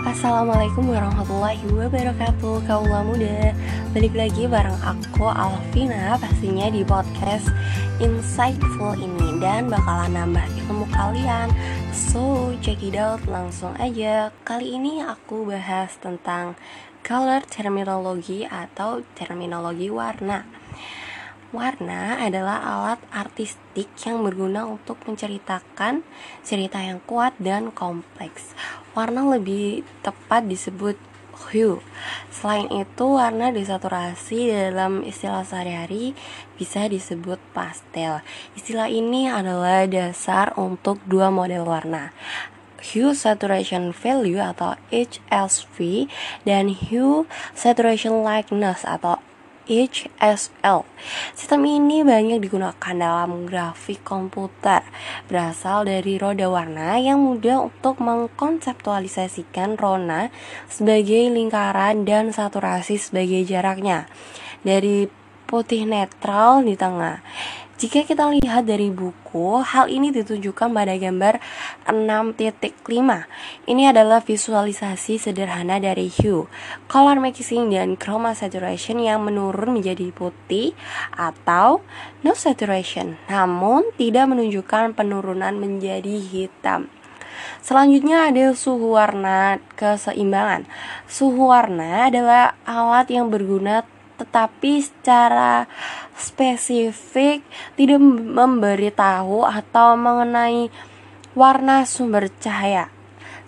Assalamualaikum warahmatullahi wabarakatuh Kaulah muda. Balik lagi bareng aku Alvina Pastinya di podcast Insightful ini. Dan bakalan nambah ilmu kalian. So check it out langsung aja. Kali ini aku bahas tentang Color terminologi atau terminologi warna Warna adalah alat artistik yang berguna untuk menceritakan cerita yang kuat dan kompleks. Warna lebih tepat disebut hue. Selain itu, warna desaturasi dalam istilah sehari-hari bisa disebut pastel. Istilah ini adalah dasar untuk dua model warna hue saturation value atau HSV dan hue saturation likeness atau HSL. Sistem ini banyak digunakan dalam grafik komputer, berasal dari roda warna yang mudah untuk mengkonseptualisasikan rona sebagai lingkaran dan saturasi sebagai jaraknya. Dari putih netral di tengah. Jika kita lihat dari buku, hal ini ditunjukkan pada gambar 6.5. Ini adalah visualisasi sederhana dari hue, color mixing dan chroma saturation yang menurun menjadi putih atau no saturation, namun tidak menunjukkan penurunan menjadi hitam. Selanjutnya ada suhu warna keseimbangan. Suhu warna adalah alat yang berguna tetapi secara spesifik tidak memberitahu atau mengenai warna sumber cahaya.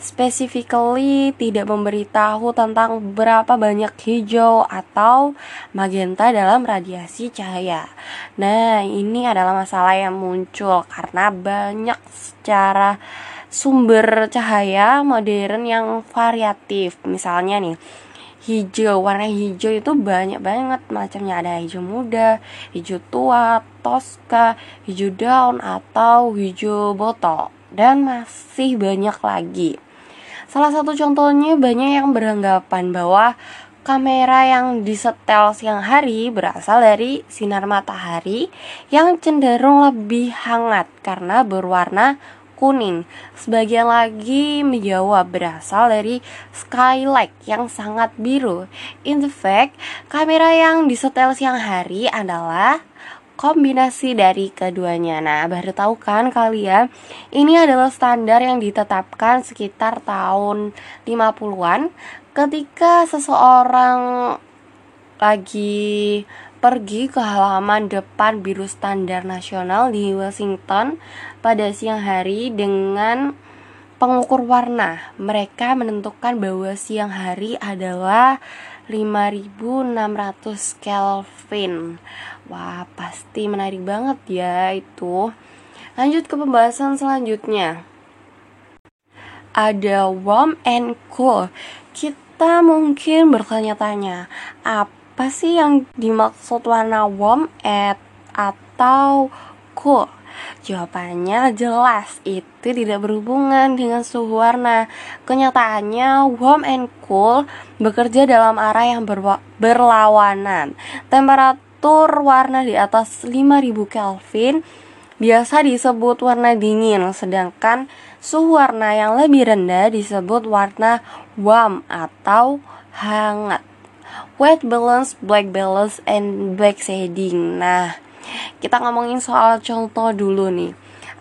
Specifically tidak memberitahu tentang berapa banyak hijau atau magenta dalam radiasi cahaya. Nah, ini adalah masalah yang muncul karena banyak secara sumber cahaya modern yang variatif. Misalnya nih, hijau. Warna hijau itu banyak banget macamnya. Ada hijau muda hijau tua toska hijau daun atau hijau botol dan masih banyak lagi. Salah satu contohnya banyak yang beranggapan bahwa kamera yang disetel siang hari berasal dari sinar matahari yang cenderung lebih hangat karena berwarna kuning. Sebagian lagi menjawab berasal dari skylight yang sangat biru. In the fact, kamera yang disetel siang hari adalah kombinasi dari keduanya. Nah, baru tahu kan kalian, ini adalah standar yang ditetapkan sekitar tahun 50-an ketika seseorang lagi pergi ke halaman depan Biru Standar Nasional di Washington pada siang hari dengan pengukur warna. Mereka menentukan bahwa siang hari adalah 5600 Kelvin. Wah, pasti menarik banget ya itu. Lanjut ke pembahasan selanjutnya. Ada warm and cool. Kita mungkin bertanya-tanya, apa apa sih yang dimaksud warna warm at atau cool? Jawabannya jelas, itu tidak berhubungan dengan suhu warna. Kenyataannya, warm and cool bekerja dalam arah yang berlawanan. Temperatur warna di atas 5000 Kelvin biasa disebut warna dingin, sedangkan suhu warna yang lebih rendah disebut warna warm atau hangat white balance, black balance, and black shading. Nah, kita ngomongin soal contoh dulu nih.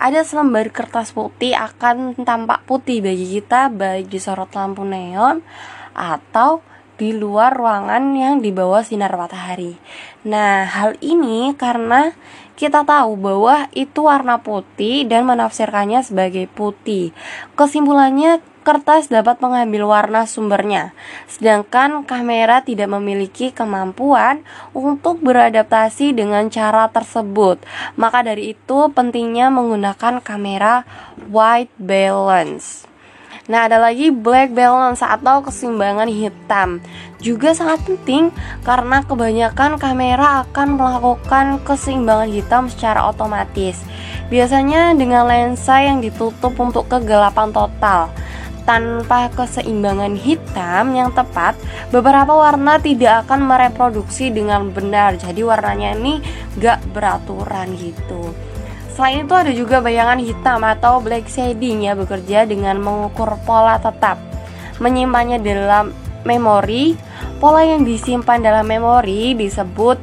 Ada selembar kertas putih akan tampak putih bagi kita baik di sorot lampu neon atau di luar ruangan yang di bawah sinar matahari. Nah, hal ini karena kita tahu bahwa itu warna putih dan menafsirkannya sebagai putih. Kesimpulannya, kertas dapat mengambil warna sumbernya, sedangkan kamera tidak memiliki kemampuan untuk beradaptasi dengan cara tersebut. Maka dari itu, pentingnya menggunakan kamera white balance. Nah, ada lagi black balance atau keseimbangan hitam. Juga sangat penting karena kebanyakan kamera akan melakukan keseimbangan hitam secara otomatis. Biasanya dengan lensa yang ditutup untuk kegelapan total tanpa keseimbangan hitam yang tepat, beberapa warna tidak akan mereproduksi dengan benar. Jadi warnanya ini gak beraturan gitu. Selain itu ada juga bayangan hitam atau black shading yang bekerja dengan mengukur pola tetap. menyimpannya dalam memori. Pola yang disimpan dalam memori disebut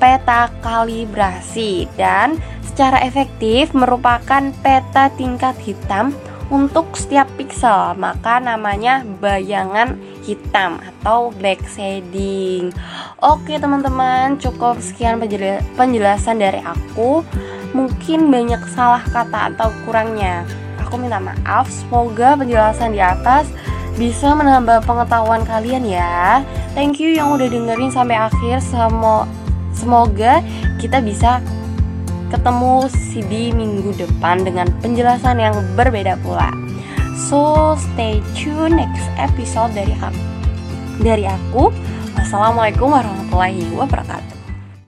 peta kalibrasi dan secara efektif merupakan peta tingkat hitam untuk setiap pixel, maka namanya bayangan hitam atau black shading. Oke, teman-teman, cukup sekian penjelasan dari aku. Mungkin banyak salah kata atau kurangnya. Aku minta maaf. Semoga penjelasan di atas bisa menambah pengetahuan kalian ya. Thank you yang udah dengerin sampai akhir. Semoga kita bisa ketemu di minggu depan dengan penjelasan yang berbeda pula. So stay tune next episode. Dari aku. Wassalamualaikum warahmatullahi wabarakatuh.